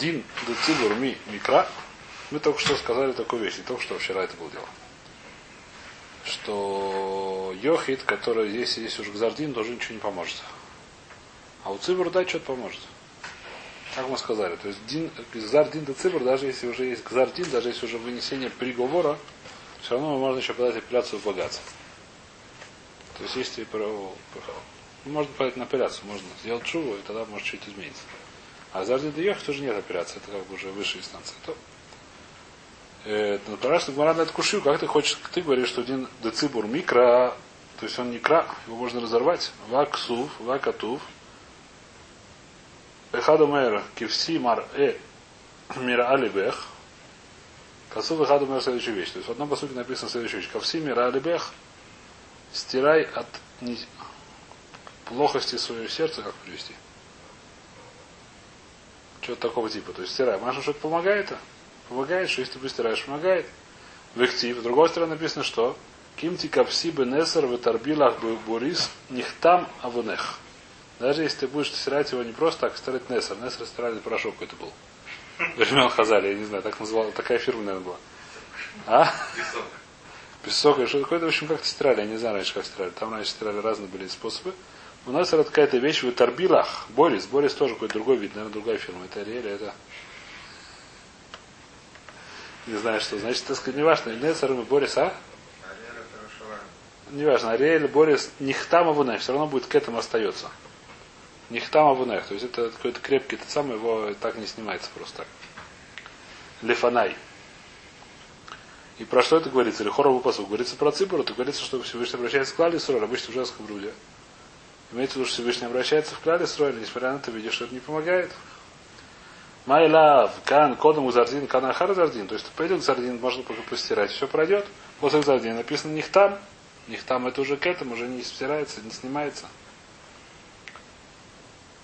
Дин децибур ми микра. Мы только что сказали такую вещь, не только что вчера это было дело. Что Йохит, который если есть уже Гзардин, тоже ничего не поможет. А у Цибур дать что-то поможет. Как мы сказали. То есть дин, Гзардин до Цибур, даже если уже есть Гзардин, даже если уже вынесение приговора, все равно можно еще подать апелляцию в богатство. То есть если можно подать на апелляцию, можно сделать шуву, и тогда может чуть измениться. А за Ардин Йохи тоже нет операции, это как бы уже высшая инстанция. То, э, Параш Гмара на кушью, как ты хочешь, ты говоришь, что один децибур микро, то есть он не кра, его можно разорвать. Ваксув, вакатув. Эхаду мэр кивси мар э мира алибех. Касув эхаду мэр следующую вещь. То есть в одном посуде написано следующую вещь. Кавси мира алибех стирай от плохости своего сердца, как привести. Что-то такого типа. То есть стирай. Маша что-то помогает? Помогает, что если ты стираешь, помогает. В актив. С другой стороны написано, что Кимти капси бенесер в тарбилах бурис нихтам авунех. Даже если ты будешь стирать его не просто так, стирать Несер. Несер стирали порошок какой-то был. Времен Хазали, я не знаю, так называл, такая фирма, наверное, была. А? Песок. Песок, что такое-то, в общем, как-то стирали, я не знаю раньше, как стирали. Там раньше стирали разные были способы. У нас это какая-то вещь в Тарбилах. Борис. Борис тоже какой-то другой вид, наверное, другая фирма. Это Ариэль, это... Не знаю, что. Значит, так сказать, не важно. Несер и Борис, а? Не важно. Ариэль, Борис, Нихтам Авунех. Все равно будет к этому остается. Нихтам Авунех. То есть это какой-то крепкий, тот самый, его так не снимается просто так. Лефанай. И про что это говорится? Или хоровый? Говорится про Цибуру, то говорится, что Всевышний обращается к Клале Сураль, обычно в женском груди. Имеется в виду, что Всевышний обращается в Клале Сураль, несмотря на это, видишь, что это не помогает. Майлав, кан, кодом узардин, кан ахар зардин. То есть пойдет зардин, можно пока постирать, все пройдет. После зардин написано нихтам. Нихтам это уже к этому, уже не стирается, не снимается.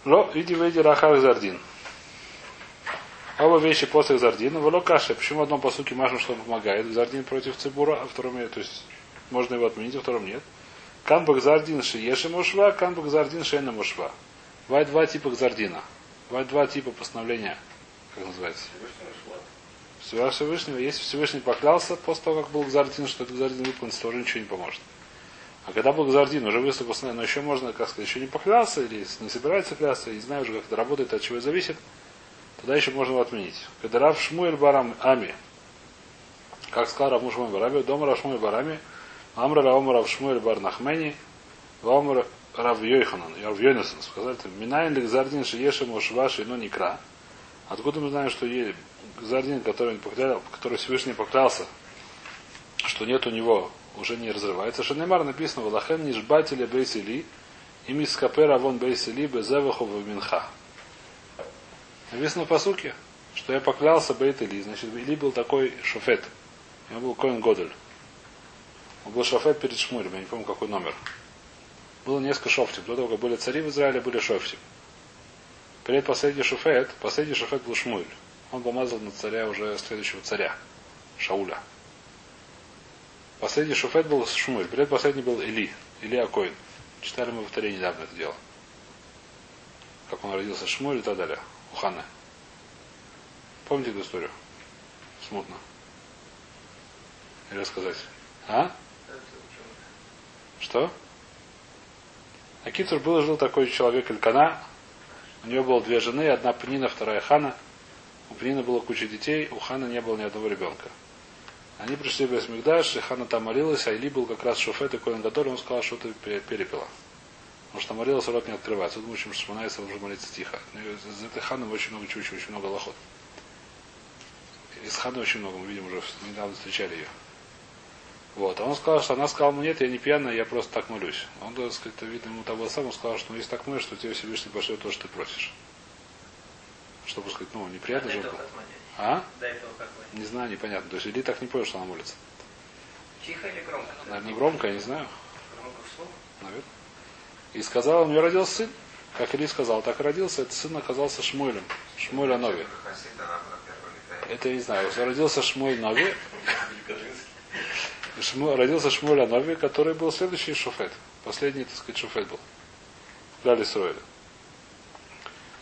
Ло, иди выйди рахар зардин. Оба вещи после Зардина. Воло каша. Почему в одном посуке машем, что помогает? Зардин против Цибура, а втором нет. То есть можно его отменить, а втором нет. Канбак Зардин шиеши мушва, канбак Зардин шейна мушва. Бывает два типа Зардина. Бывает два типа постановления. Как называется? Всего Всевышнего. Если Всевышний поклялся, после того, как был Гзардин, что этот Гзардин выполнится, то уже ничего не поможет. А когда был Гзардин, уже выступил но еще можно, как сказать, еще не поклялся, или не собирается клясться, не знаю уже, как это работает, от чего зависит, Тогда еще можно его отменить. Когда Рав Шмуэль Барам Ами, как сказал Рав Мушмуэль Барами, дома Рав Шмуэль Барами, Амра Раома Рав Шмуэль Бар Нахмени, Ваомар Рав Йойханан, Рав Йойнасан, сказали, Минайн ли Гзардин Шиеша Мошваши, но не кра. Откуда мы знаем, что Гзардин, который, который Всевышний поклялся, что нет у него, уже не разрывается. Шанемар написано, Валахен Нишбателя Бейсили, и Мискапера вон Бейсили Безевахов Минха. Написано в посуке, что я поклялся Бейт Или. Значит, Или был такой шофет. Он был Коин Годель. Был шофет перед Шмулем, я не помню какой номер. Было несколько шофтим. До того, как были цари в Израиле, были шофтим. Перед последний шофет, последний шофет был Шмуль. Он помазал на царя уже следующего царя, Шауля. Последний шофет был Шмуль. Перед последний был Или. Или Акоин. Читали мы в Таре недавно это дело. Как он родился Шмуль и так далее у Ханы. Помните эту историю? Смутно. Или рассказать? А? Что? Акитур был жил такой человек Илькана. У него было две жены, одна Пнина, вторая Хана. У Пнина было куча детей, у Хана не было ни одного ребенка. Они пришли в Бесмигдаш, и Хана там молилась, а Или был как раз шофет и коин который он сказал, что ты перепила. Потому что молилась, рот не открывается. Думаю, что Шманайса уже молиться тихо. Но из этой ханы очень много чего, очень много лохот. Из ханы очень много, мы видим уже, недавно встречали ее. Вот. А он сказал, что она сказала, ну нет, я не пьяная, я просто так молюсь. Он, так сказать, видно, ему того самого сказал, что ну, если так молишь, то тебе Всевышний пошлет то, что ты просишь. Чтобы сказать, ну, неприятно а же. А? До этого как Не знаю, непонятно. То есть Или так не понял, что она молится. Тихо или громко? Наверное, громко, я не знаю. Громко вслух? Наверное. И сказал, у него родился сын. Как Или сказал, так и родился. Этот сын оказался Шмуэлем. Шмуэль Нови. Это я не знаю. Родился Шмуэль Нови. Шму, родился Шмуэль Нови, который был следующий шуфет. Последний, так сказать, шуфет был. Дали Сроэля.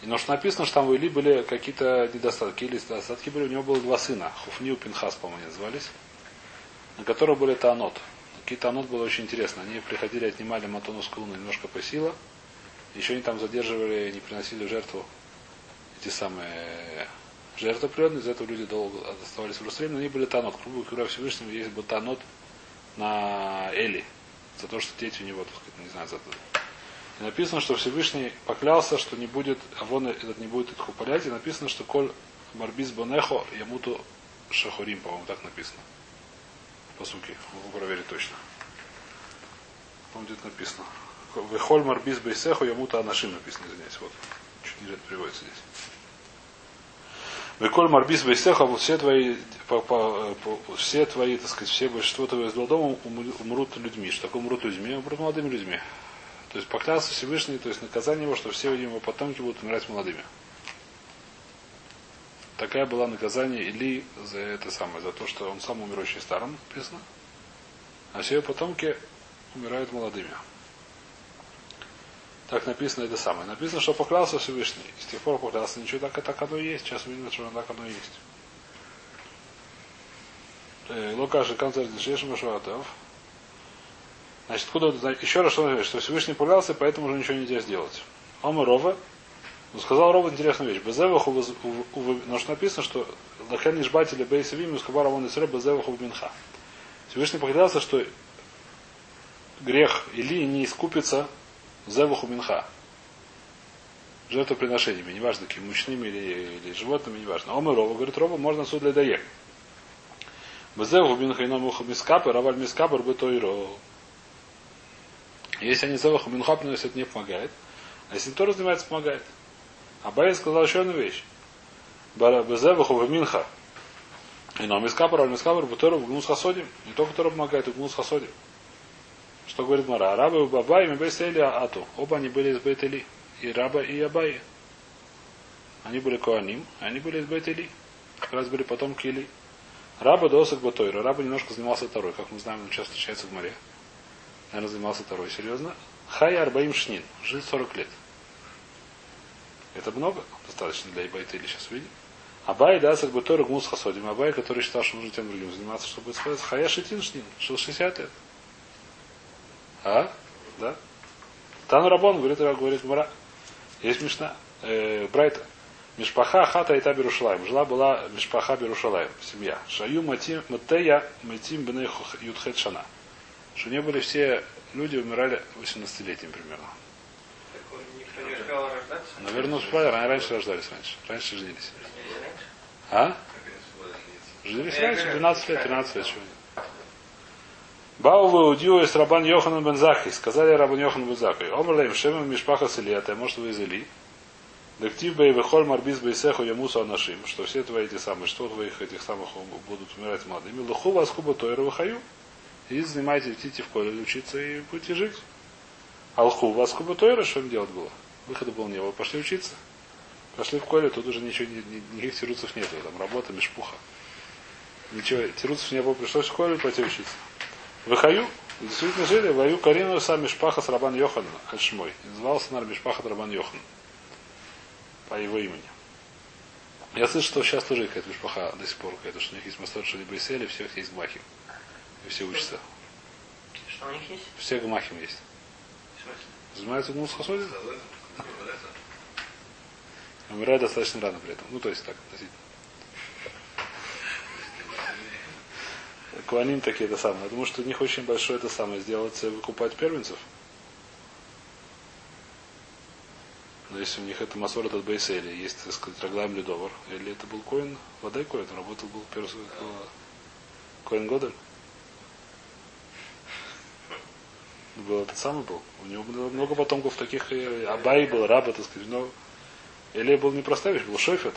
И но что написано, что там у Или были какие-то недостатки. Или недостатки были, у него было два сына. Хуфни и Пинхас, по-моему, назывались. На которых были Таанот. Какие Таанот было очень интересно. Они приходили, отнимали Матоновскую луну немножко по сила. Еще они там задерживали, не приносили жертву эти самые жертвы. Из-за этого люди долго оставались в Иерусалиме. Но они были Таанот. Грубо говоря, Всевышнему есть был Таанот на Эли. За то, что дети у него, так сказать, не знаю, за и написано, что Всевышний поклялся, что не будет, а вон этот не будет их упалять. И написано, что коль Марбис Бонехо Ямуту Шахурим, по-моему, так написано. По сути, могу проверить точно. Помню, где это написано. Вехоль Марбис Бейсехо Ямуту Анашим написано, извиняюсь. Вот. Чуть ниже это приводится здесь. Веколь Марбис Бейсеха, все твои, по, по, по, все твои, так сказать, все большинство твоего из дома умрут людьми. Что такое умрут людьми? Умрут молодыми людьми. То есть поклялся Всевышний, то есть наказание его, что все его потомки будут умирать молодыми. Такая была наказание Или за это самое, за то, что он сам умер очень старым, написано. А все его потомки умирают молодыми. Так написано это самое. Написано, что поклялся Всевышний. И с тех пор поклялся, ничего так, так оно и есть. Сейчас увидим, что так оно и есть. Э, Лукаши концерт Шешма Шуатов. Значит, откуда еще раз что он что Всевышний поклялся, поэтому уже ничего нельзя сделать. Омы Рова, ну, сказал Рова интересную вещь. Безеваху, но что написано, что Лахен Ишбатели Бейсавим, Ускабар Авон Исре, Безеваху Минха. Всевышний поклялся, что грех или не искупится Зеваху Минха. Жертвоприношениями, неважно, какими мучными или, или животными, неважно. Омы Рова, говорит Рова, можно суд для даек. Безеваху Минха и Номуху Мискапер, Раваль Мискапер, Бетойро. Если они Зеваху Минха приносят, не помогает. А если кто занимается, помогает. А Бай сказал еще одну вещь. Безеваху в Минха. И но Мискапар, а Мискапар, Бутеру в Гнус Хасодим. Не только который помогает, и Гнус Хасодим. Что говорит Мара? Арабы у Бабай, и Бейсели Ату. Оба они были из Бейтели. И Раба, и Абай. Они были Коаним, а они были из Бейтели. Как раз были потомки Или. Раба досок Батойра. Раба немножко занимался второй, как мы знаем, он часто встречается в море наверное, занимался второй, серьезно. Хай Арбаим Шнин, жил 40 лет. Это много, достаточно для Ибайта или сейчас видим. Абай, да, как бы Тора Гмус Хасодим. Абай, который считал, что нужно тем другим заниматься, чтобы сказать, Хая Шитин Шнин, жил 60 лет. А? Да? Тану Рабон, говорит, говорит Мара. Есть Мишна. Э, Брайта. Мишпаха хата и та Берушалаем. Жила была Мишпаха Берушалаем, семья. Шаю матим матея матим ютхет шана что не были все люди умирали 18-летним примерно. Наверное, успели, они раньше рождались раньше. Раньше женились. А? Женились раньше, 12 лет, 13 лет. Бау вы удио из Рабан Йохан Бензахи. Сказали Рабан Йохан Бензахи. Омрлаем Шемем Мишпаха Селията. Может вы из Или. Дектив бей вехоль марбиз бейсеху ямусу анашим. Что все твои эти самые, что твоих этих самых будут умирать молодыми. Луху вас куба тойра выхаю. И занимайтесь, идите в колледж учиться и будете жить. Алху, вас кубатойра, что им делать было? Выхода было не было. Пошли учиться. Пошли в колледж, тут уже ничего, никаких тируцев нет. Там работа, мешпуха. Ничего, тируцев не было, пришлось в колледж пойти учиться. Выхаю, действительно жили, вою Карину сам Мишпаха с Рабан Йохан, Альшмой. Назывался, наверное, Мишпаха Рабан Йохан. По его имени. Я слышу, что сейчас тоже какая-то Мишпаха до сих пор, какая-то, что у них есть Мастер Шалибы и всех есть Махи. И все учатся. Что у них есть? Все гмахим есть. Занимаются гмус хасоди? Умирают достаточно рано при этом. Ну, то есть так, относительно. Куаним такие это самое. Я думаю, что у них очень большое это самое сделать, выкупать первенцев. Но если у них это Масор от Бейсели, есть, так сказать, Раглайм Ледовар, или это был Коин, Водай Коин, работал был перс... Коин Годель. был этот самый был. У него было много потомков таких. Абай был, раба, так сказать. Но Элия был не простая был шофет.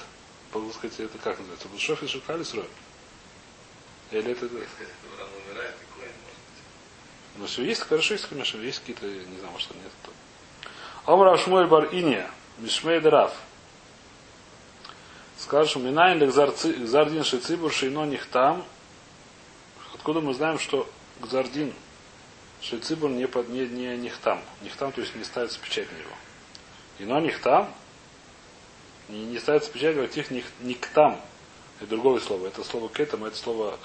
Был, так сказать, это как называется? Был шофет Шукали Срой. Или это... Ну все есть, хорошо есть, конечно, есть какие-то, не знаю, может, нет. Омра Шмуэль Бар Иния, Мишмей Раф. Скажем, Минайн Гзардин Шицибур Шейно Нихтам. Откуда мы знаем, что Гзардин Шельцибур не, под, не, не нихтам. Нихтам, то есть не ставится печать на него. И но нихтам, Не, не ставится печать в актив ни, ни к там. Это другое слово. Это слово к этому, это слово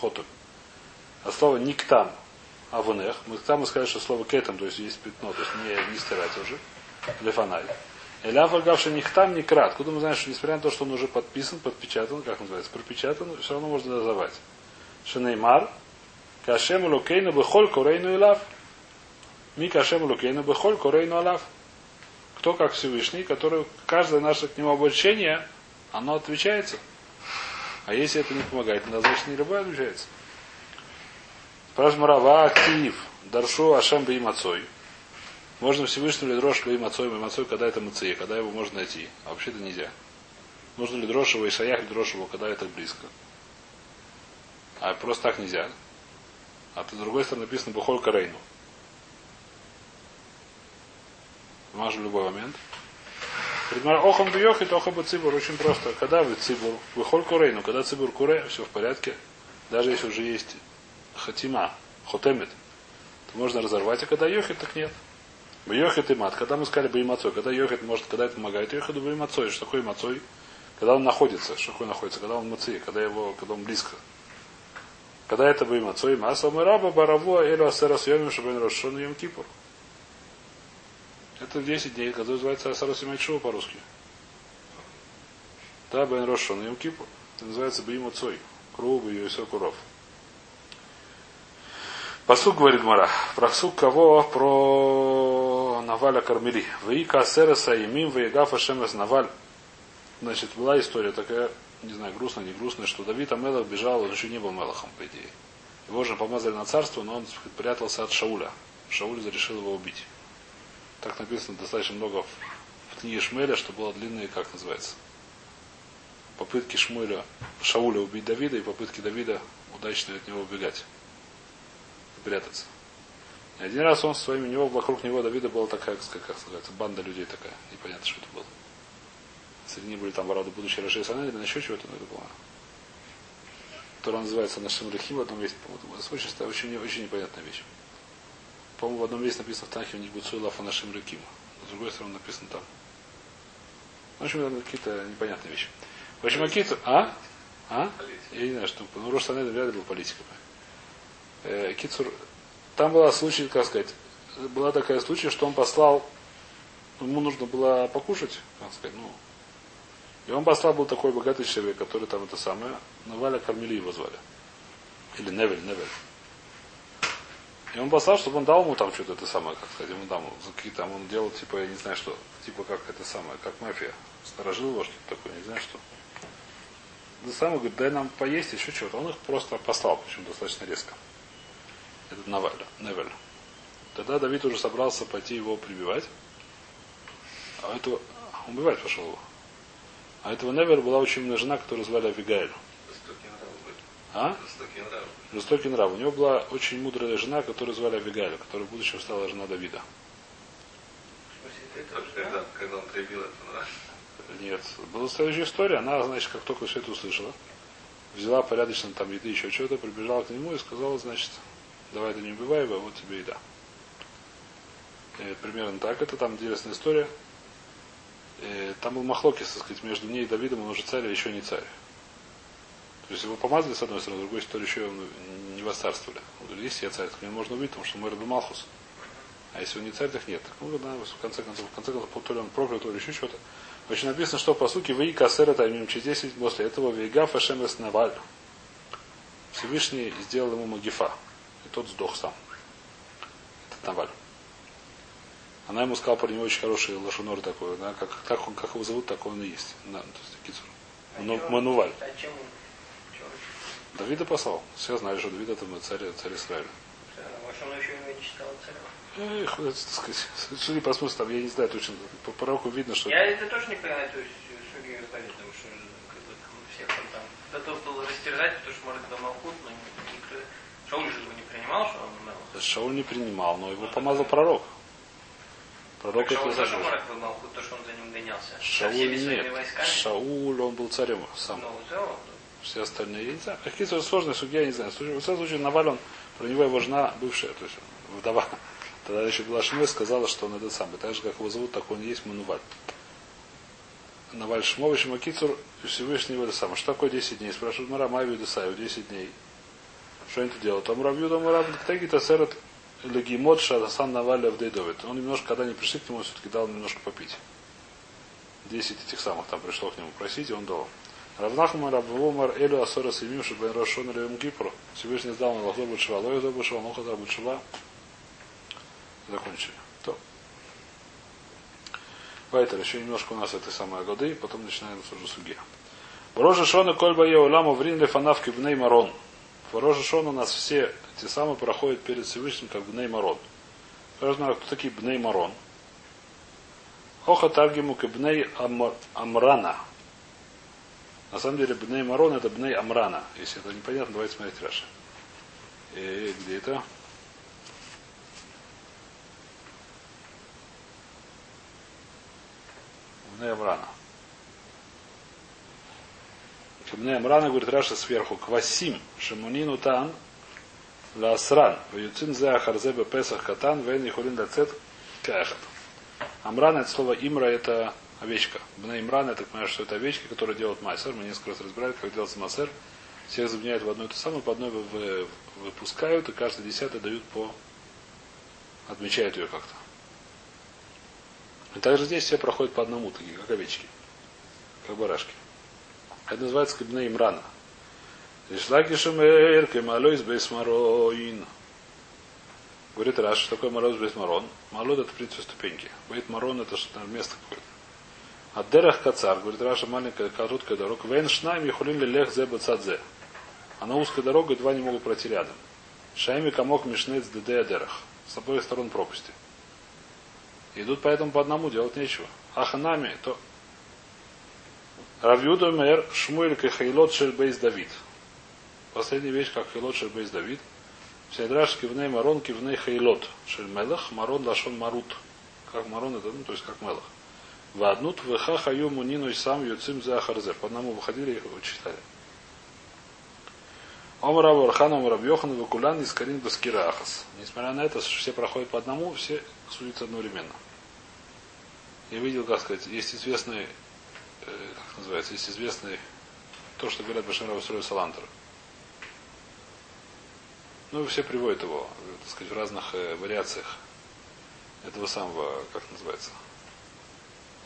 хоту. А слово не к там, а в нех. Мы там мы сказали, что слово к этому, то есть есть пятно, то есть не, не стирать уже. Лефаналь. Эля фаргавши них там не крат. Куда мы знаем, что несмотря на то, что он уже подписан, подпечатан, как называется, пропечатан, все равно можно дозавать. Шенеймар, кашем лукейну бехоль корейну илав. Ми кашем лукейну бехоль корейну алав. Кто как Всевышний, который каждое наше к нему обращение, оно отвечается. А если это не помогает, тогда значит не любое отвечается. Спрашиваем Рава актив. Даршу Ашем Баим Отцой. Можно Всевышнему ли дрожь Баим Отцой, Баим Отцой, когда это Мация, когда его можно найти. А вообще-то нельзя. Нужно ли дрожь его и шаях ли дрожь его, когда это близко. А просто так нельзя. А с другой стороны написано Бухоль Карейну. Мажу в любой момент. Охам бьёх и тоха бы цибур. Очень просто. Когда вы цибур? Выхоль курейну. Когда цибур куре, все в порядке. Даже если уже есть хатима, хотемит, то можно разорвать, а когда йохит, так нет. Йохит и мат. Когда мы сказали бы имацой, когда йохит может, когда это помогает йохиду бы имацой. Что такое имацой? Когда он находится. Что такое находится? Когда он маци, когда его, когда он близко. Когда это бы имацой, маса мы раба бараву элю асера съемим, чтобы он расшон йом кипур. Это 10 дней, который называется Асарос Имайчува по-русски. Да, Бен Рошон Йом Кипур. Это называется Бим Цой. Кру Бьюисо Куров. Посук говорит Гмара. Про сук кого? Про Наваля Кармели. Ваика Асереса Имим Ваигафа Шемес Наваль. Значит, была история такая, не знаю, грустная, не грустная, что Давид Амелах бежал, он еще не был Мелахом, по идее. Его же помазали на царство, но он прятался от Шауля. Шауль решил его убить. Так написано достаточно много в книге Шмеля, что было длинные, как называется, попытки Шмуэля, Шауля убить Давида и попытки Давида удачно от него убегать прятаться. И один раз он своим, у него вокруг него Давида была такая, как, как называется, банда людей такая. Непонятно, что это было. Среди них были там ворота будущей Раши Санель, или еще чего-то, но это было. Которая называется Нашим Рахим в одном месте, по-моему. Очень, очень, очень непонятная вещь. По-моему, в одном месте написано в Танхе у них будет Суэлафа нашим Реким. С другой стороны написано там. В общем, какие-то непонятные вещи. В общем, какие-то... А? А? Я не знаю, что... Ну, Рошсанед вряд ли был политиком. Э, Кицур... Там была случай, как сказать, была такая случай, что он послал, ему нужно было покушать, как сказать, ну, и он послал был такой богатый человек, который там это самое, Наваля Кармели его звали. Или Невель, Невель. И он послал, чтобы он дал ему там что-то это самое, как сказать, ему дам какие там он делал, типа, я не знаю что, типа как это самое, как мафия. Сторожил его что-то такое, не знаю что. Да самое говорит, дай нам поесть, еще что-то. Он их просто послал, причем достаточно резко. Этот Наваль, Невель. Тогда Давид уже собрался пойти его прибивать. А этого убивать пошел его. А этого Невеля была очень умная жена, которую звали Авигаэль. А? Жестокий нрав. У него была очень мудрая жена, которую звали Авигаля, которая в будущем стала жена Давида. Когда, когда он прибил это, да? Нет. Была следующая история. Она, значит, как только все это услышала, взяла порядочно там еды, еще что-то, прибежала к нему и сказала, значит, давай ты не убивай его, а вот тебе еда. И примерно так. Это там интересная история. И там был махлокис, так сказать, между ней и Давидом, он уже царь, а еще не царь. То есть его помазали с одной стороны, с другой стороны еще не восцарствовали. Он говорит, если я царь, так меня можно убить, потому что мэр Малхус. А если он не царь, так нет. Ну, да, в конце концов, в конце концов, то ли он проклят, то ли еще что-то. Очень написано, что по сути вы кассера таймим через 10 после этого вейга фашем наваль. Всевышний сделал ему магифа. И тот сдох сам. Этот наваль. Она ему сказала про него очень хороший лошунор такой, да, как, как, он, как его зовут, так он и есть. Да, то есть, кицур. А Мануваль. А чем он Давида послал. Все знали, что Давид это царь, царь Израиля. Может, он еще не читал царя? Эх, это, так сказать, судя по смыслу, там, я не знаю точно, по пророку видно, что... Я это тоже не понимаю, то есть, судьи говорит, потому что как бы, всех он там готов был растерзать, потому что, может, это Малхут, но никто... Шауль же его не принимал, что он умел? Шауль не принимал, но его помазал пророк. Пророк так это тоже может был Малхут, то, что он за ним гонялся. Шауль нет. Шауль, он был царем сам. Ну, все, остальные, я не знаю. Какие-то сложные судья, я не знаю. В всяком случае, Наваль, про него его жена бывшая, то есть вдова, тогда еще была Шмель, сказала, что он этот самый. Так же, как его зовут, так он есть Мануваль. Наваль Шмович Макицур Всевышнего это самое. Что такое 10 дней? Спрашивают Мара Майви Десаю, 10 дней. Что они тут делают? Там Равью, там Рав, Тагита Серет Легимот Шадасан Наваль Авдейдовит. Он немножко, когда они пришли к нему, все-таки дал немножко попить. 10 этих самых там пришло к нему просить, и он дал. Равнахмар Абвумар Элю Асора Семим Шабен Рошон Рем Гипру. Всевышний сдал на Лахзор Бутшива, Лой Зор Бутшива, Нохазар Бутшива. Закончили. То. Вайтер, еще немножко у нас этой самой годы, потом начинаем с уже суги. Рожа Шона Кольба Еоламу Врин Лефанавки Бней Марон. В Рожа Шон у нас все те самые проходят перед Всевышним, как Бней Марон. Я знаю, кто такие Бней Марон. Оха Таргиму Кебней Амрана. На самом деле Бней Марон это Бней Амрана. Если это непонятно, давайте смотреть Раши. И где это? Бней Амрана. Бней Амрана, говорит Раша сверху, Квасим, Шамунину Тан, Ласран, Ваюцин Зе Харзе Песах Катан, Вен Ихулин Дацет Кахат. Амран это слово Имра, это овечка. Бна Имран, я так понимаю, что это овечка, которая делает майсер. Мы несколько раз разбирали, как делается майсер. Всех заменяют в одну и ту самую, по одной выпускают, и каждый десятый дают по... отмечают ее как-то. И также здесь все проходят по одному, такие, как овечки. Как барашки. Это называется кабина Имрана. Ишлаки шумер, кемалойс бейсмароин. Говорит Раш, что такое мороз бейсмарон? Малот это, в принципе, ступеньки. Бейт-марон это что-то место какое-то. А дерах кацар, говорит Раша, маленькая короткая дорога. Вен шнайм ехулин лелех зе бацадзе. А на узкой дороге два не могут пройти рядом. Шайми камок мишнец ДД дерах. С обоих сторон пропасти. Идут поэтому по одному, делать нечего. Аханами, то Равьюда мэр Шмуэль Кахайлот Шель Бейс Давид. Последняя вещь, как Хайлот Шель Бейс Давид. Сейдраш кивней марон кивней хайлот. Шель мелах, марон лашон марут. Как марон это, ну, то есть как мелах. В одну твеха хаю мунину и сам юцим за ахарзе. По одному выходили и читали. Омар Авархан, Омар Абьохан, Вакулян, Искарин, Баскира Ахас. Несмотря на это, все проходят по одному, все судятся одновременно. Я видел, как сказать, есть известный, э, как называется, есть известный, то, что говорят Башим Равсрой Салантер. Ну, все приводят его, так сказать, в разных э, вариациях этого самого, как называется,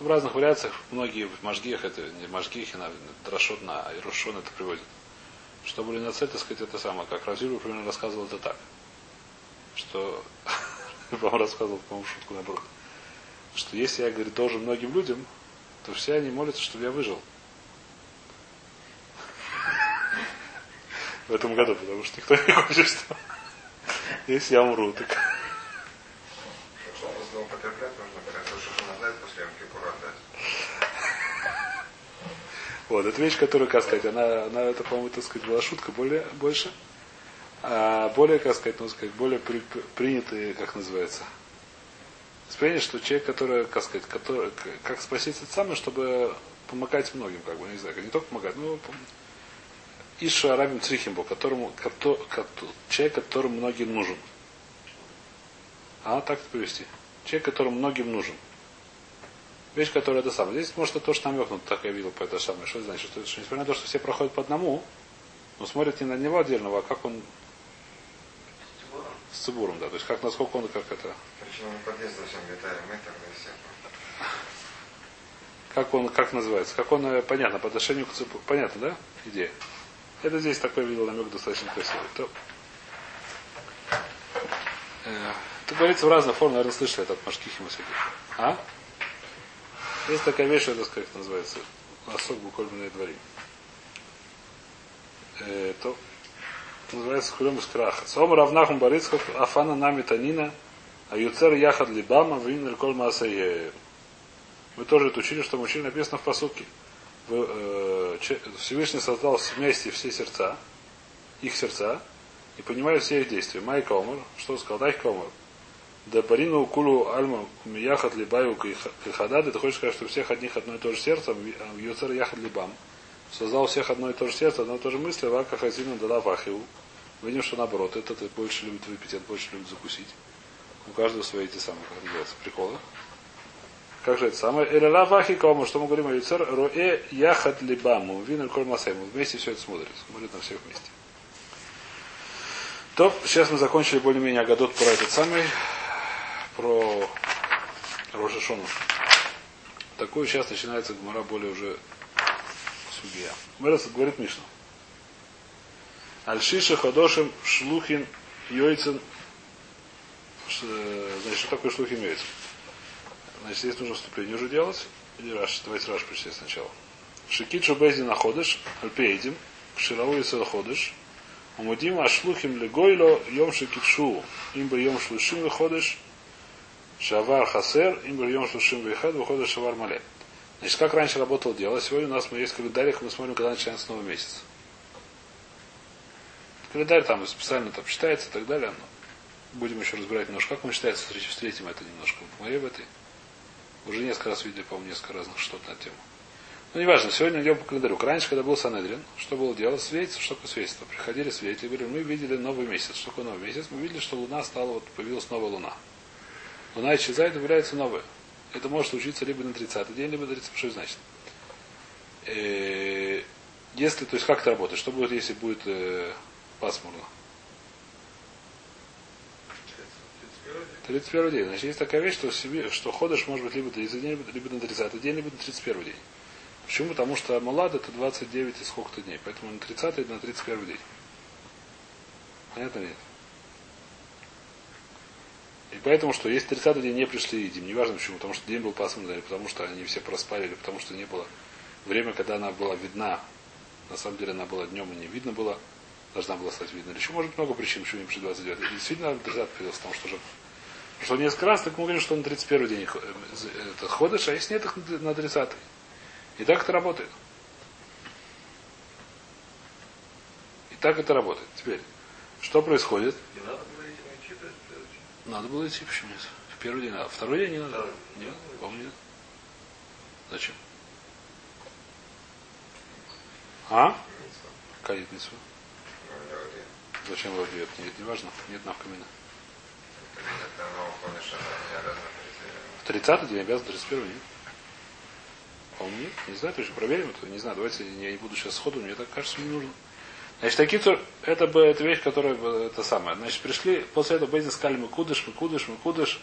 в разных вариациях, многие в Машгиях, это не Машгихи, на Драшот на Ирушон это приводит. Что были на цель, так сказать, это самое, как Равзиру примерно рассказывал это так. Что, по-моему, рассказывал, по-моему, шутку наоборот. Что если я, говорит, должен многим людям, то все они молятся, чтобы я выжил. В этом году, потому что никто не хочет, что если я умру, так Вот, это вещь, которую, как сказать, она, она это, по-моему, так сказать, была шутка более, больше. А более, как сказать, ну, сказать, более при, принятые, как называется, восприятие, что человек, который, как сказать, который, как спаситься самое, чтобы помогать многим, как бы, не знаю, не только помогать, но Ишу Арабим Црихимбу, которому, который, человек, которому многим нужен. А, так это привести. Человек, которому многим нужен. Вещь, которая это самое. Здесь может это тоже намекнут, так я видел по это самое. Что это значит? Что, что несмотря на то, что все проходят по одному, но смотрят не на него отдельного, а как он с цибуром, да. То есть как насколько он как это. Причем он подъезд всем витаем, мы тогда все. Как он, как называется? Как он, э, понятно, по отношению к цибуру. Понятно, да? Идея. Это здесь такой видел намек достаточно красивый. То, это говорится в разных формах, наверное, слышали этот Машкихима всяких. А? Есть такая вещь, это как называется, осок буквально дворе. Э, то называется хулем из краха. Сом равнахум барицхов афана нами танина, а юцер яхад либама вин коль масай. Мы тоже это учили, что мужчина написано в посуке. Э, Всевышний создал вместе все сердца, их сердца, и понимает все их действия. Майка Омар, что сказал? Дай Омар. Да барину кулу альма яхат либаю кихадад, ты хочешь сказать, что всех одних одно и то же сердце, юцер яхат либам. Создал всех одно и то же сердце, одно и то же мысли, вака хазину дала вахиву. Видим, что наоборот, этот больше любит выпить, этот больше любит закусить. У каждого свои эти самые, как называется, приколы. Как же это самое? Эляла вахи кому, что мы говорим о Юцер, роэ яхат либаму, винер коль масайму. Вместе все это смотрит. Смотрит на всех вместе. То, сейчас мы закончили более-менее Агадот про этот самый, про Рошашону. Такую сейчас начинается Гмара более уже судья. Мэрос говорит Мишна. Альшиша Ходошим Шлухин Йойцен. Значит, что такое Шлухин Йойцен? Значит, здесь нужно вступление уже делать. Или Раш, давайте Раш прочитать сначала. Шикичу Безди находишь, Альпейдим, Ширау и ходишь, Умудим ашлухим легойло йом шикитшу, им бы йом шлушим выходишь, шавар хасер, им бы йом шлушим выхад, выходишь шавар мале. Значит, как раньше работал дело, сегодня у нас мы есть календарь, мы смотрим, когда начинается новый месяц. Календарь там специально там считается и так далее. Но будем еще разбирать немножко. Как он считается, встретим это немножко. В моей в этой. Уже несколько раз видели, по-моему, несколько разных что-то на тему. Ну, неважно, сегодня идем по календарю. Раньше, когда был Санедрин, что было делать? Светиться, что такое свидетельство? Приходили свидетели, говорили, мы видели новый месяц. Что такое новый месяц? Мы видели, что Луна стала, вот появилась новая Луна. Луна исчезает, появляется новая. Это может случиться либо на 30-й день, либо на 30 Что значит? Э, если, то есть как это работает? Что будет, если будет э, пасмурно? 31 день. Значит, есть такая вещь, что, себе, что ходишь может быть либо 30 дней, либо на 30 день, либо на 31 день. Почему? Потому что Малад это 29 и сколько-то дней. Поэтому на 30 и на 31 день. Понятно нет? И поэтому, что если 30 день не пришли едим, неважно почему, потому что день был пасмурный, или потому что они все проспали, или потому что не было время, когда она была видна, на самом деле она была днем и не видно было, должна была стать видна. Или еще может много причин, почему не пришли 29. И действительно 30 появился, потому что уже что несколько раз так мы говорим, что на 31 день э, это ходишь, а если нет, их на 30 -й. И так это работает. И так это работает. Теперь, что происходит? Надо было идти, почему нет? В первый день, а второй день не надо? Нет, помню. Зачем? А? Калитницу. Зачем его бьет? Нет, не важно. Нет навкамина. В 30 день обязан 31 нет. По-моему, нет. Не знаю, точно проверим это. Не знаю, давайте я не буду сейчас сходу, мне так кажется, не нужно. Значит, такие это бы это вещь, которая это самое. Значит, пришли, после этого Бейзин сказали, мы кудыш, мы кудыш, мы кудыш.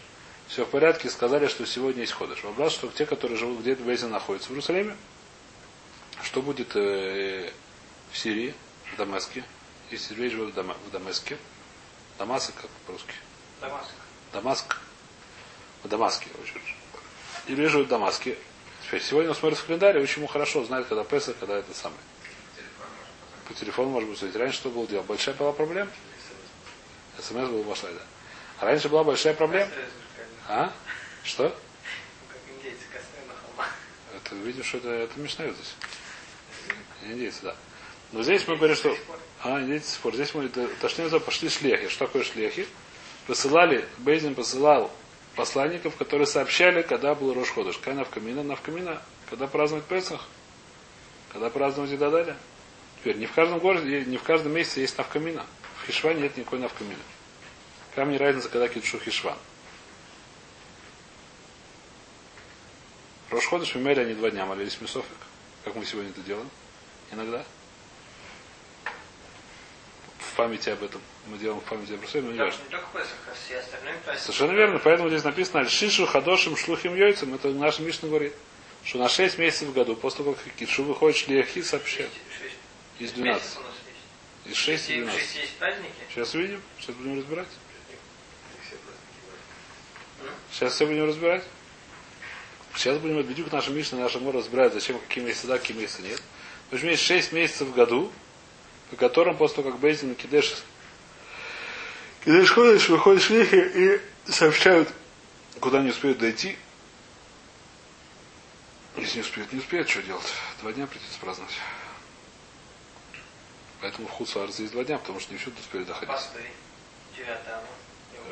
Все в порядке, сказали, что сегодня есть ходыш. Вопрос, что те, которые живут где-то Бейзин находятся в Иерусалиме, что будет э, в Сирии, в Дамаске, если евреи живут в Дамаске, Дамаск, как по-русски? Дамаск. Дамаск. В Дамаске. Или живут в Дамаске. Теперь сегодня он смотрит в календаре, очень ему хорошо знает, когда Песах, когда это самое. По телефону может быть Раньше что было делать? Большая была проблема? СМС был пошла, да. А раньше была большая проблема? А? Что? Это видим, что это, это мешнает здесь. Индейцы, да. Но здесь мы говорим, что... А, индейцы спор. Здесь мы, точнее, пошли шлехи. Что такое шлехи? посылали, Бейзин посылал посланников, которые сообщали, когда был Рошходыш. Когда навкамина, навкамина, когда праздновать Песах, когда праздновать и далее. Теперь, не в каждом городе, не в каждом месяце есть навкамина. В Хишване нет никакой навкамины. Там не разница, когда кидшу Хишван. Рошходыш мы имели они два дня, молились Месофик. Как мы сегодня это делаем? Иногда памяти об этом. Мы делаем в памяти об Иерусалиме, но не важно. А Совершенно верно. Поэтому здесь написано Шишу Хадошим Шлухим Йойцем. Это наш Мишна говорит. Что на 6 месяцев в году, после того, как Кишу выходит Шлиахи, сообщает. Из 12. Из 6 и 12. Сейчас увидим. Сейчас будем разбирать. Сейчас все будем разбирать. Сейчас будем бедюк наша Мишна, наша Мора разбирать, зачем какие месяца да, какие месяца нет. В общем, есть 6 месяцев в году, по которым после того, как Бейзин Кидеш Кидеш ходишь, выходишь шлихи и сообщают, куда не успеют дойти. Если не успеют, не успеют, что делать? Два дня придется праздновать. Поэтому в Хуцар здесь два дня, потому что не всюду успели доходить.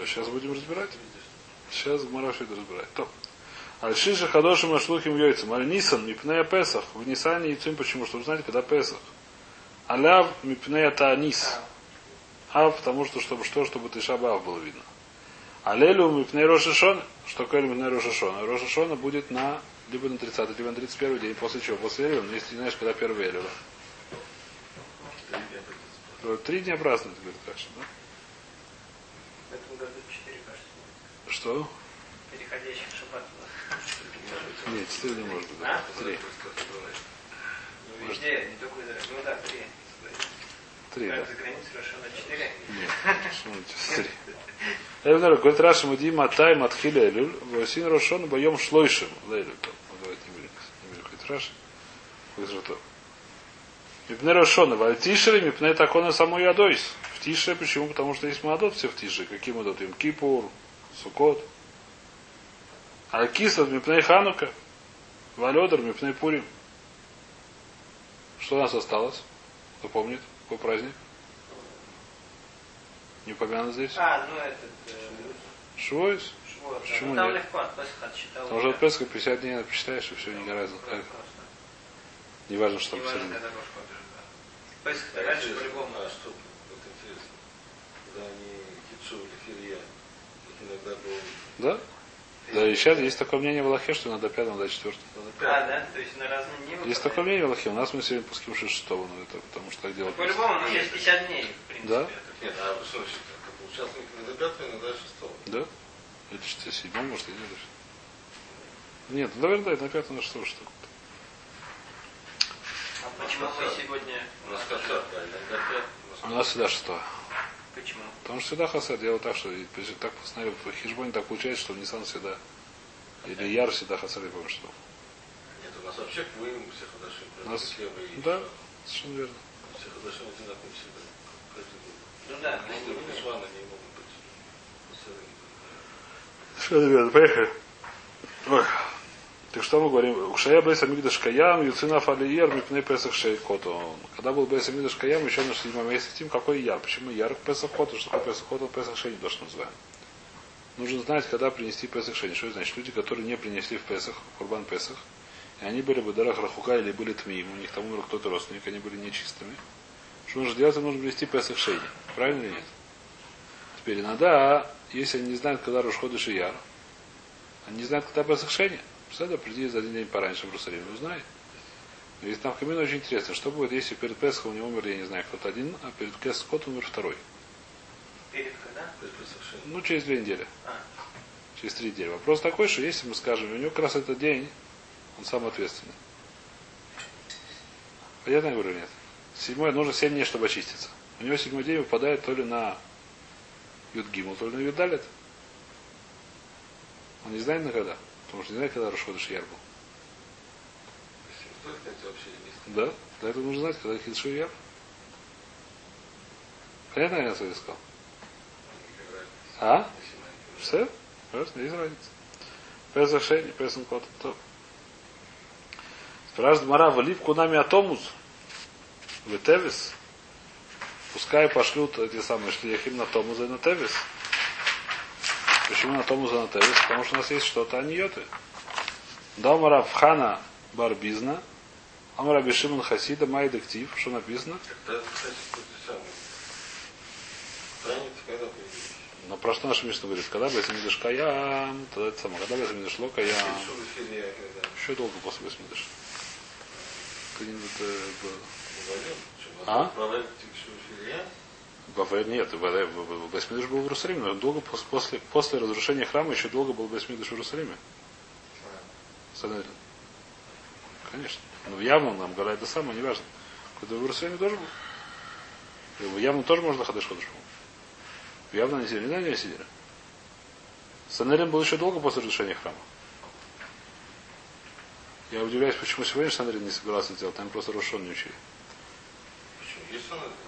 Сейчас будем разбирать. Сейчас Мараша это разбирать. То. Альшиша Хадошим Ашлухим Йойцем. Аль Нисан, Мипнея Песах. В Нисане Яйцем, почему? Чтобы знать, когда Песах. Аляв мипнея таанис. А потому что, чтобы что, чтобы ты шабав было видно. Алелю мипней рошишон, что такое на Рошашона. Рошашона будет на либо на 30 либо на 31 день. После чего? После Элюля. Если не знаешь, когда первый Элюля. Три дня празднуют, говорит Раша, да? В этом году 4, кажется. Что? Переходящих шаббат. Нет, четыре не может быть. А? Три. Ну, везде, не только в. Ну да, 3. Три, да. За границей совершенно 4. Нет. Сейчас три? Эвнер, говорит Раша, Муди Матай Матхили Элюль, Васин Рошон боем шлойшим. Лейлю, там, говорит Немелик. Немелик, говорит Раша. Говорит, что Мипне Рошона, Вальтишери, Мипне Такона самой Ядойс. В Тише, почему? Потому что есть Мадот все в Тише. Какие Мадот? Им Кипур, Сукот. А Кислот, Мипне Ханука. Валедер, Мипне Пурим. Что у нас осталось? Кто помнит? Какой праздник? Не упомянут здесь? А, ну этот... э, Швойс? Да. Почему Ну, там нет? легко, от Песха отсчитал. Там уже от Песка 50 дней посчитаешь, и все, не гораздо. Просто. Как? Не важно, что Не ходишь, да. Песх раньше по-любому. А что, вот интересно, когда они Фирья, их иногда был Да? Да, и сейчас есть такое мнение в Аллахе, что надо пятого, надо четвертого. надо А, да? То есть на разные дни Есть такое мнение в Аллахе. У нас мы сегодня пуским шестого, но это потому что так делать. По-любому, ну, есть 50 дней, в принципе. Да? Нет, а что значит? Это получается иногда пятого, иногда шестого. Да? Это что, седьмой, может, и делаешь? Нет, ну, наверное, да, на пятом, на шестого А почему вы сегодня... У нас хасад, да, иногда пять. У нас всегда шестое. Почему? Потому что всегда хасад делал так, что так постановили в хижбоне так получается, что Нисан всегда или Яр всегда хасад, я помню, что. Нет, у нас вообще Пуим, все ходаши, У нас- и Да, совершенно верно. Все ходаши одинаковые всегда. Ну да, Если ну, вы не могут быть. Совершенно верно. Поехали. Ой. Так что мы говорим? Ушая Бейса Мигдаш Каям, Юцина Фалиер, Мипней Песах Шейкото. Когда был Бейса Мигдаш Каям, еще на седьмом месяце тем, какой яр. Почему яр к Песах Коту? Что такое Песах Коту? Песах Шейни, то, что называем. Нужно знать, когда принести Песах Шейни. Что это значит? Люди, которые не принесли в Песах, Курбан Песах, и они были бы Дарах Рахука или были Тмиим, у них там умер кто-то родственник, они были нечистыми. Что нужно делать? Нужно принести Песах Шейни. Правильно или нет? Теперь иногда, если они не знают, когда Рушходыш и Яр, они не знают, когда Песах Шейни, Пседа приди за один день пораньше в Иерусалим, узнай. Есть там в камине очень интересно, что будет, если перед Песхом не умер, я не знаю, кто-то один, а перед Кескот умер второй. перед когда? Ну, через две недели. А. Через три недели. Вопрос такой, что если мы скажем, у него как раз этот день, он сам ответственный. Понятно я говорю, нет? Седьмой, нужно семь дней, чтобы очиститься. У него седьмой день выпадает то ли на Юдгиму, то ли на Юдалит. Он не знает на когда. Потому что не знает, когда Рушходыш Яр был. Не не Да? Для этого нужно знать, когда Хидшу Яр. Понятно, я это сказал? А? Все? Ясно, есть разница. Песах Шейни, Песах Кот. Спрашивает Мара, валив кунами атомус. В Тевис. Пускай пошлют эти самые шлияхим на Томуза и на Тевис. Почему на Томуза и на Тевис? Потому что у нас есть что-то аньоты. Домара Фхана Барбизна. Амара Бишиман Хасида Майдектив. Что написано? Это? Но про что наша Мишна говорит? Когда Бесамидыш Каям, тогда это самое. Когда Бесамидыш Ло Каям. Еще долго после Бесамидыш. Когда-нибудь э, было. говорил, что А? Бавер нет, Бесмидыш был в Иерусалиме, но долго пос- после, после разрушения храма еще долго был Бесмидыш в Иерусалиме. Санедрин. Конечно. Но явно нам говорят это самое, неважно. Когда в Иерусалиме тоже был. Явно тоже можно ходыш ходыш. Явно они сидели, не знаю, они сидели. Санедрин был еще долго после разрушения храма. Я удивляюсь, почему сегодня Санедрин не собирался сделать, там просто Рошон не учили. почему? Есть он это?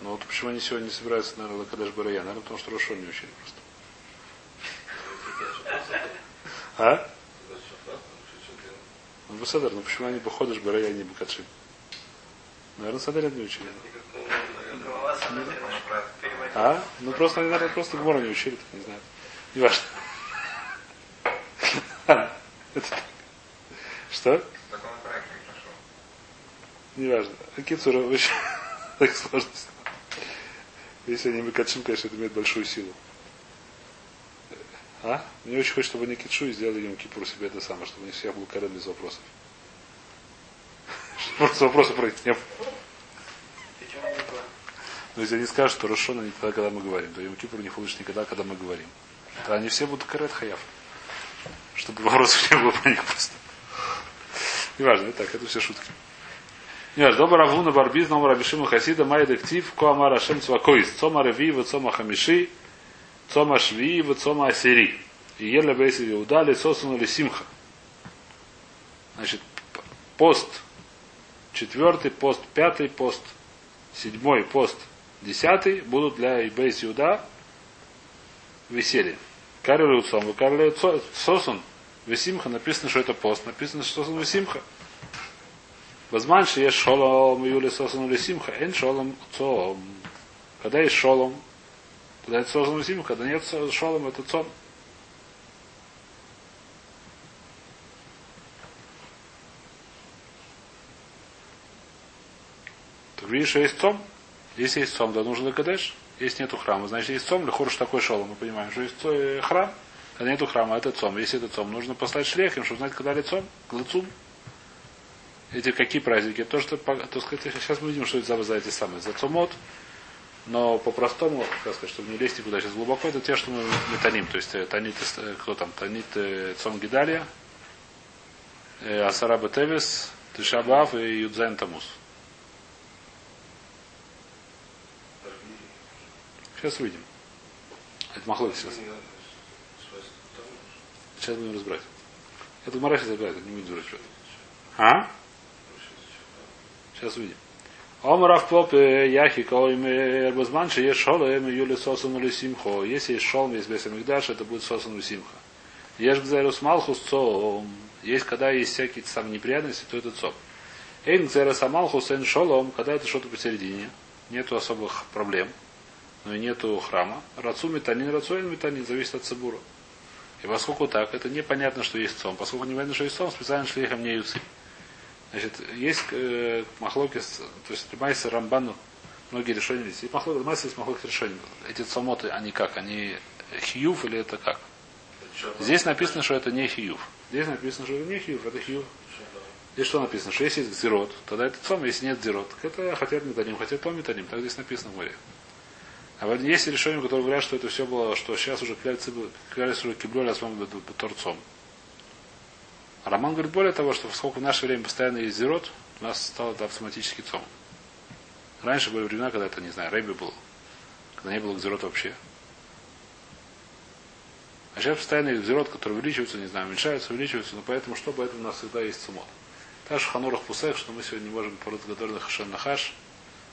Ну вот почему они сегодня не собираются, наверное, Лакадеш Барая? Наверное, потому что Рошон не учили просто. А? Ну, Беседер, ну почему они бы ходишь Барая, а не Бакадшим? Наверное, Санедрин не учили. А? Ну просто они, наверное, просто Гмора не учили, так не знаю. Не важно. Это так. Что? Так он проект не так сложно. Если они Бакадшим, конечно, это имеет большую силу. А? Мне очень хочется, чтобы они китшу и сделали им кипур себе это самое, чтобы не всех был карен без вопросов. Просто вопросы про них не было. Но если они скажут, что Рошона не тогда, когда мы говорим, то им кипур не получится никогда, когда мы говорим. То они все будут карет хаяв. Чтобы вопросов не было про них просто. Неважно, так, это все шутки. Нет, добра Равуна Барбиз, номер Абишима Хасида, Май Дектив, Коамар Ашем Цвакоис, Цома Реви, Цома Хамиши, Цома Шви, Цома Асери. И Ерля Бейси Иудали, Сосуну или Симха. Значит, пост четвертый, пост пятый, пост седьмой, пост десятый будут для Бейс Иуда веселье. Карелю Цом, Карелю Сосун, Весимха, написано, что это пост, написано, что Сосун Весимха. Что есть шолом, Юли Сосун Весимха, эн шолом Цом. Когда есть шолом, тогда это Сосун Весимха, когда нет шолом, это Цом. Ты видишь, что есть цом? Если есть цом, то нужен лакадеш. Если нету храма, значит есть цом, лихур такой шолом. Мы понимаем, что есть храм, когда нету храма, это цом. Если это цом, нужно послать шлехим, чтобы знать, когда лицом, глацум. Эти какие праздники? То, что, то сказать, сейчас мы видим, что это за эти самые, за цомот. Но по-простому, как сказать, чтобы не лезть никуда сейчас глубоко, это те, что мы метаним. То есть э, танит, э, кто там, танит цом гидалия, Асара Бетевис, Тишабав и Юдзайн Тамус. Сейчас увидим. Это махлок сейчас. Сейчас будем разбирать. Это Мара сейчас разбирает, не будем разбирать. А? Сейчас увидим. Омрав попе яхи коим эрбазман, что есть шолем юли сосан или симхо. Если есть шолм, есть бесамикдаш, это будет сосан или симха. Есть гзерус малхус цом. Есть, когда есть всякие там неприятности, то это цом. Эйн гзерус амалхус эйн шолом, когда это что-то посередине, нету особых проблем но и нету храма. Рацу метанин, рацуин метанин, зависит от цибура. И поскольку так, это непонятно, что есть цом. Поскольку непонятно, что есть цом, специально шлихом не юцы. Значит, есть э, махлокис, то есть майса рамбану, многие решения есть. И махлокис, майса есть махлокис решений. Эти цомоты, они как? Они хиюв или это как? Здесь написано, что это не хиюв. Здесь написано, что это не хиюв, это хиюв. Здесь что написано? Что если есть зирот, тогда это цом, если нет зирот, это хотят метаним, хотят то метаним. Так здесь написано в море. А вот есть решения, которые говорят, что это все было, что сейчас уже кляльцы уже киблю лясмам торцом. А Роман говорит более того, что поскольку в наше время постоянно есть зерот, у нас стало это автоматически цом. Раньше были времена, когда это, не знаю, рэби был, когда не было зерот вообще. А сейчас постоянно есть зерот, который увеличивается, не знаю, уменьшается, увеличивается, но поэтому что? Поэтому у нас всегда есть цумот. Так что ханурах пусех, что мы сегодня не можем пород гадорных хашен нахаш,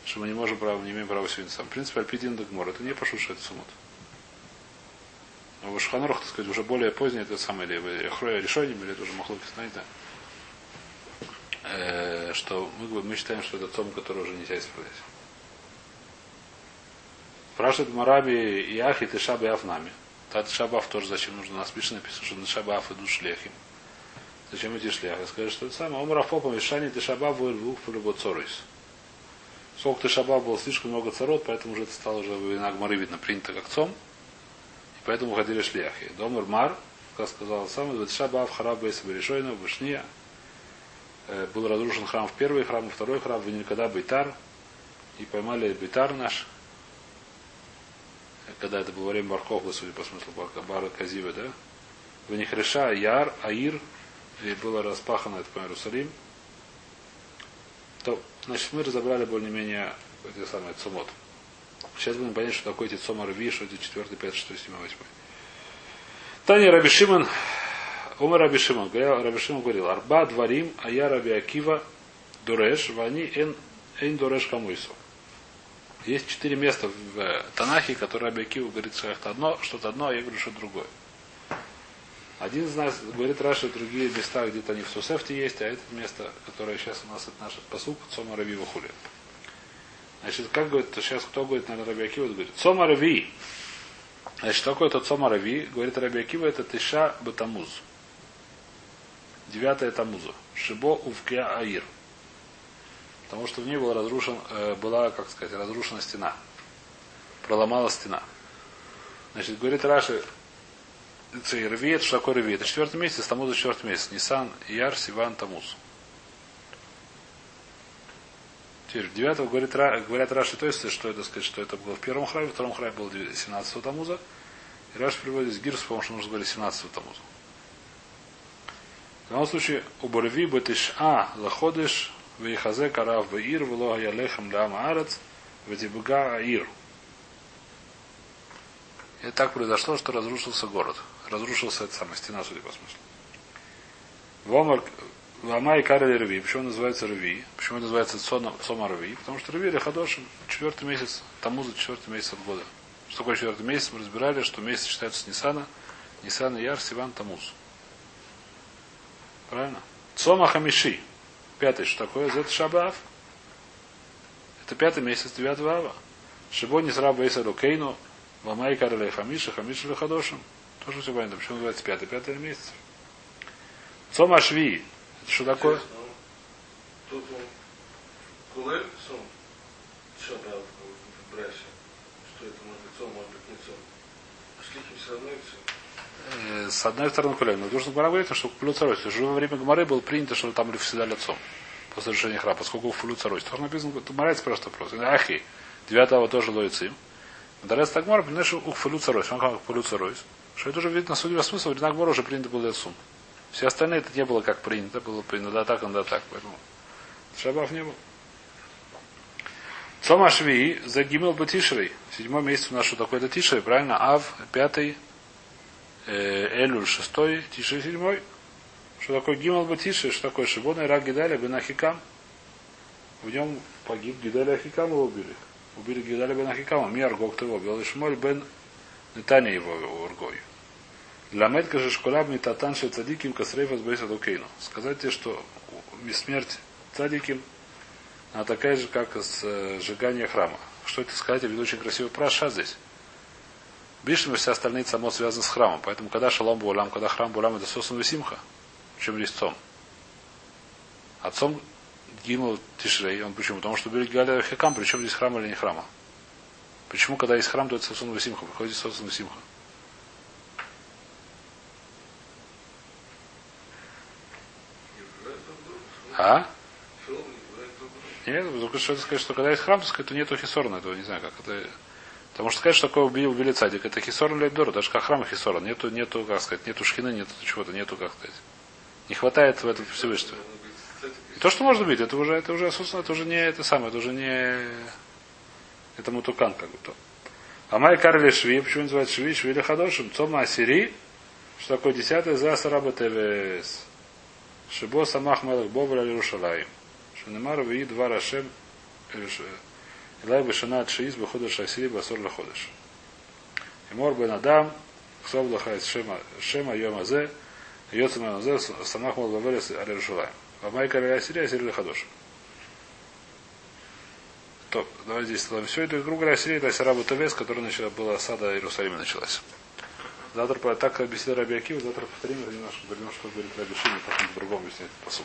что мы не можем права, не имеем права сегодня сам. В принципе, Альпидин Дагмор, это не это сумот. А в Шханурах, так сказать, уже более позднее, это самое, или Хроя решением, или это уже Махлоки, знаете, э, что мы, мы считаем, что это цом, который уже нельзя исправлять. Спрашивает Мараби и Ахи Тишаб и Афнами. Тат Шабаф тоже зачем нужно? Нас пишет написано, что на Шабаф идут шлехи. Зачем эти шлехи? Скажет, что это самое. Омрав попом Ишани Тишабаф вырвух полюбоцорис. Сколько ты шаба было слишком много царот, поэтому уже это стало уже в Инагмары видно, принято как цом. Поэтому уходили шляхи. Домар Мар, как сказал сам, шаба в хараб бейса решойна, в Вышния. Э, был разрушен храм в первый храм, в второй храм, в никогда Бейтар. И поймали Бейтар наш. Когда это было время Бархохла, судя по смыслу Бара Казива, да? В них реша Яр, Аир, и было распахано это по Иерусалим. То Значит, мы разобрали более-менее эти самые цумот. Сейчас будем понять, что такое эти цома рви, что эти 4, 5, 6, 7, 8. תניא רבי שמעון, אמר רבי שמעון, Раби Шимон говорил, ארבעה דברים היה רבי עקיבא דורש, ואני אין, אין דורש כמותו. Есть четыре места в Танахе, которые Раби Акива говорит, что это одно, что-то одно, а я говорю, что другое. Один из нас говорит Раши, другие места, где-то они в Тосефте есть, а это место, которое сейчас у нас это наш פסוק, צום הרביעי וכולי. Значит, как говорит, сейчас кто говорит, наверное, Раби Акива, говорит, צום הרביעי. Значит, что такое тот Сома Рави? Говорит Раби Акива, это Тиша Батамуз. Девятая Тамуза. Шибо Увкя Аир. Потому что в ней была разрушен, э, была, как сказать, разрушена стена. Проломала стена. Значит, говорит Раши, Рви, это что такое Рви? Это четвертый месяц, Тамуза четвертый месяц. Нисан, Яр, Сиван, Тамуз. Теперь, 9 говорит, Ра- говорят Раши, есть, что это сказать, что это было в первом храме, в втором храме было 17 Тамуза. И Раши приводит из Гирс, потому что нужно говорить 17 Тамуза. В любом случае, у Борви бетиш а заходишь в Ихазе карав беир, влога ялехам лама арец, в аир. И так произошло, что разрушился город. Разрушился эта самая стена, судя по смыслу. Вомар Лама и Карли Рви. Почему он называется Рви? Почему он называется Сома Рви? Потому что Рви или Хадошим четвертый месяц, тому за четвертый месяц от года. Что такое четвертый месяц? Мы разбирали, что месяц считается с Нисана. Нисан, Яр, Сиван, Тамуз. Правильно? Сома Хамиши. Пятый. Что такое? Это Шабав. Это пятый месяц девятого ава. Шибо не сраба Эйса Рукейну. Ламай Карли Хамиша, Хамиша Хадошим. Тоже все понятно. Почему называется пятый? Пятый месяц. Сома Шви. Что такое? Он- Тут он Кулель Сом, Шаббат в Браше. Что это может быть может быть не Сом. Шлихим все равно и. Э, с одной стороны кулем. Но должен Гмара говорит, что плю царой. Уже во время Гмары было принято, что там всегда лицом. После решения храма, поскольку в плю царой. Тоже написано, Гмара это просто вопрос. Ахи. Девятого тоже лоицим. Дарес Тагмар, понимаешь, ух фалю царой. Он как фалю царой. Что это уже видно, судя по смыслу, Гмара уже принято было лицом. Все остальные это не было как принято, было принято так, иногда так. Поэтому шабав не был. Сома Шви за Гимел Батишрей. Седьмой месяц у нас что такое это Тишрей, правильно? Ав, пятый, э, Элюль шестой, Тишрей седьмой. Что такое Гимел Батишрей? Что такое Шибона и Рак Гидаля Бен Ахикам? В нем погиб Гидаля Ахикам его убили. Убили Гидаля Бен Ахикама. Мир Гог его убил. И Шмоль Бен Нетания его ургой. Ламед каже школаб митатан ше цадиким касрейфас бейса дукейну. Сказать тебе, что смерть цадиким она такая же, как э, сжигание храма. Что это сказать? Я веду очень красивый праша здесь. Бишлим и все остальные само связаны с храмом. Поэтому, когда шалом булам, когда храм булам, это сосан симха, чем резцом. Отцом гимл Тишрей. Он почему? Потому что убили Галя Хекам, причем здесь храм или не храма. Почему, когда есть храм, то это сосан симха? Приходит сосан симха. А? Нет, только что сказать, что когда есть храм, то сказать, то нету хисорна этого, не знаю, как это. Потому что сказать, что такое убили, убили цадик, это хисорн лейдор, даже как храм хисорн. Нету, нету, как сказать, нету шхины, нету чего-то, нету, как сказать. Не хватает в этом Всевышнего. И то, что может быть, это уже, это уже, собственно, это уже не это самое, это уже не это мутукан, как бы то. А май карли шви, почему называют шви, шви или хадошим? Цома асири, что такое десятое, за сараба тевес. Шибо самах мелах бобра Иерушалаим. Шанемар ви два рашем Илай бешана от шииз бехода шасири басор лаходыш. И мор бен адам, ксов лахайс шема, шема йом азе, йоцем йом азе, самах мол бавелес аль Иерушалаим. А май карли асири, асири лахадош. То, давайте здесь все. Это, говоря, Сирия, это Сарабу Тавес, которая начала, была осада Иерусалима началась. Завтра, так объяснил Раби Акива, завтра повторим, немножко, немножко говорит Раби Шини, потом по-другому объяснять посуд.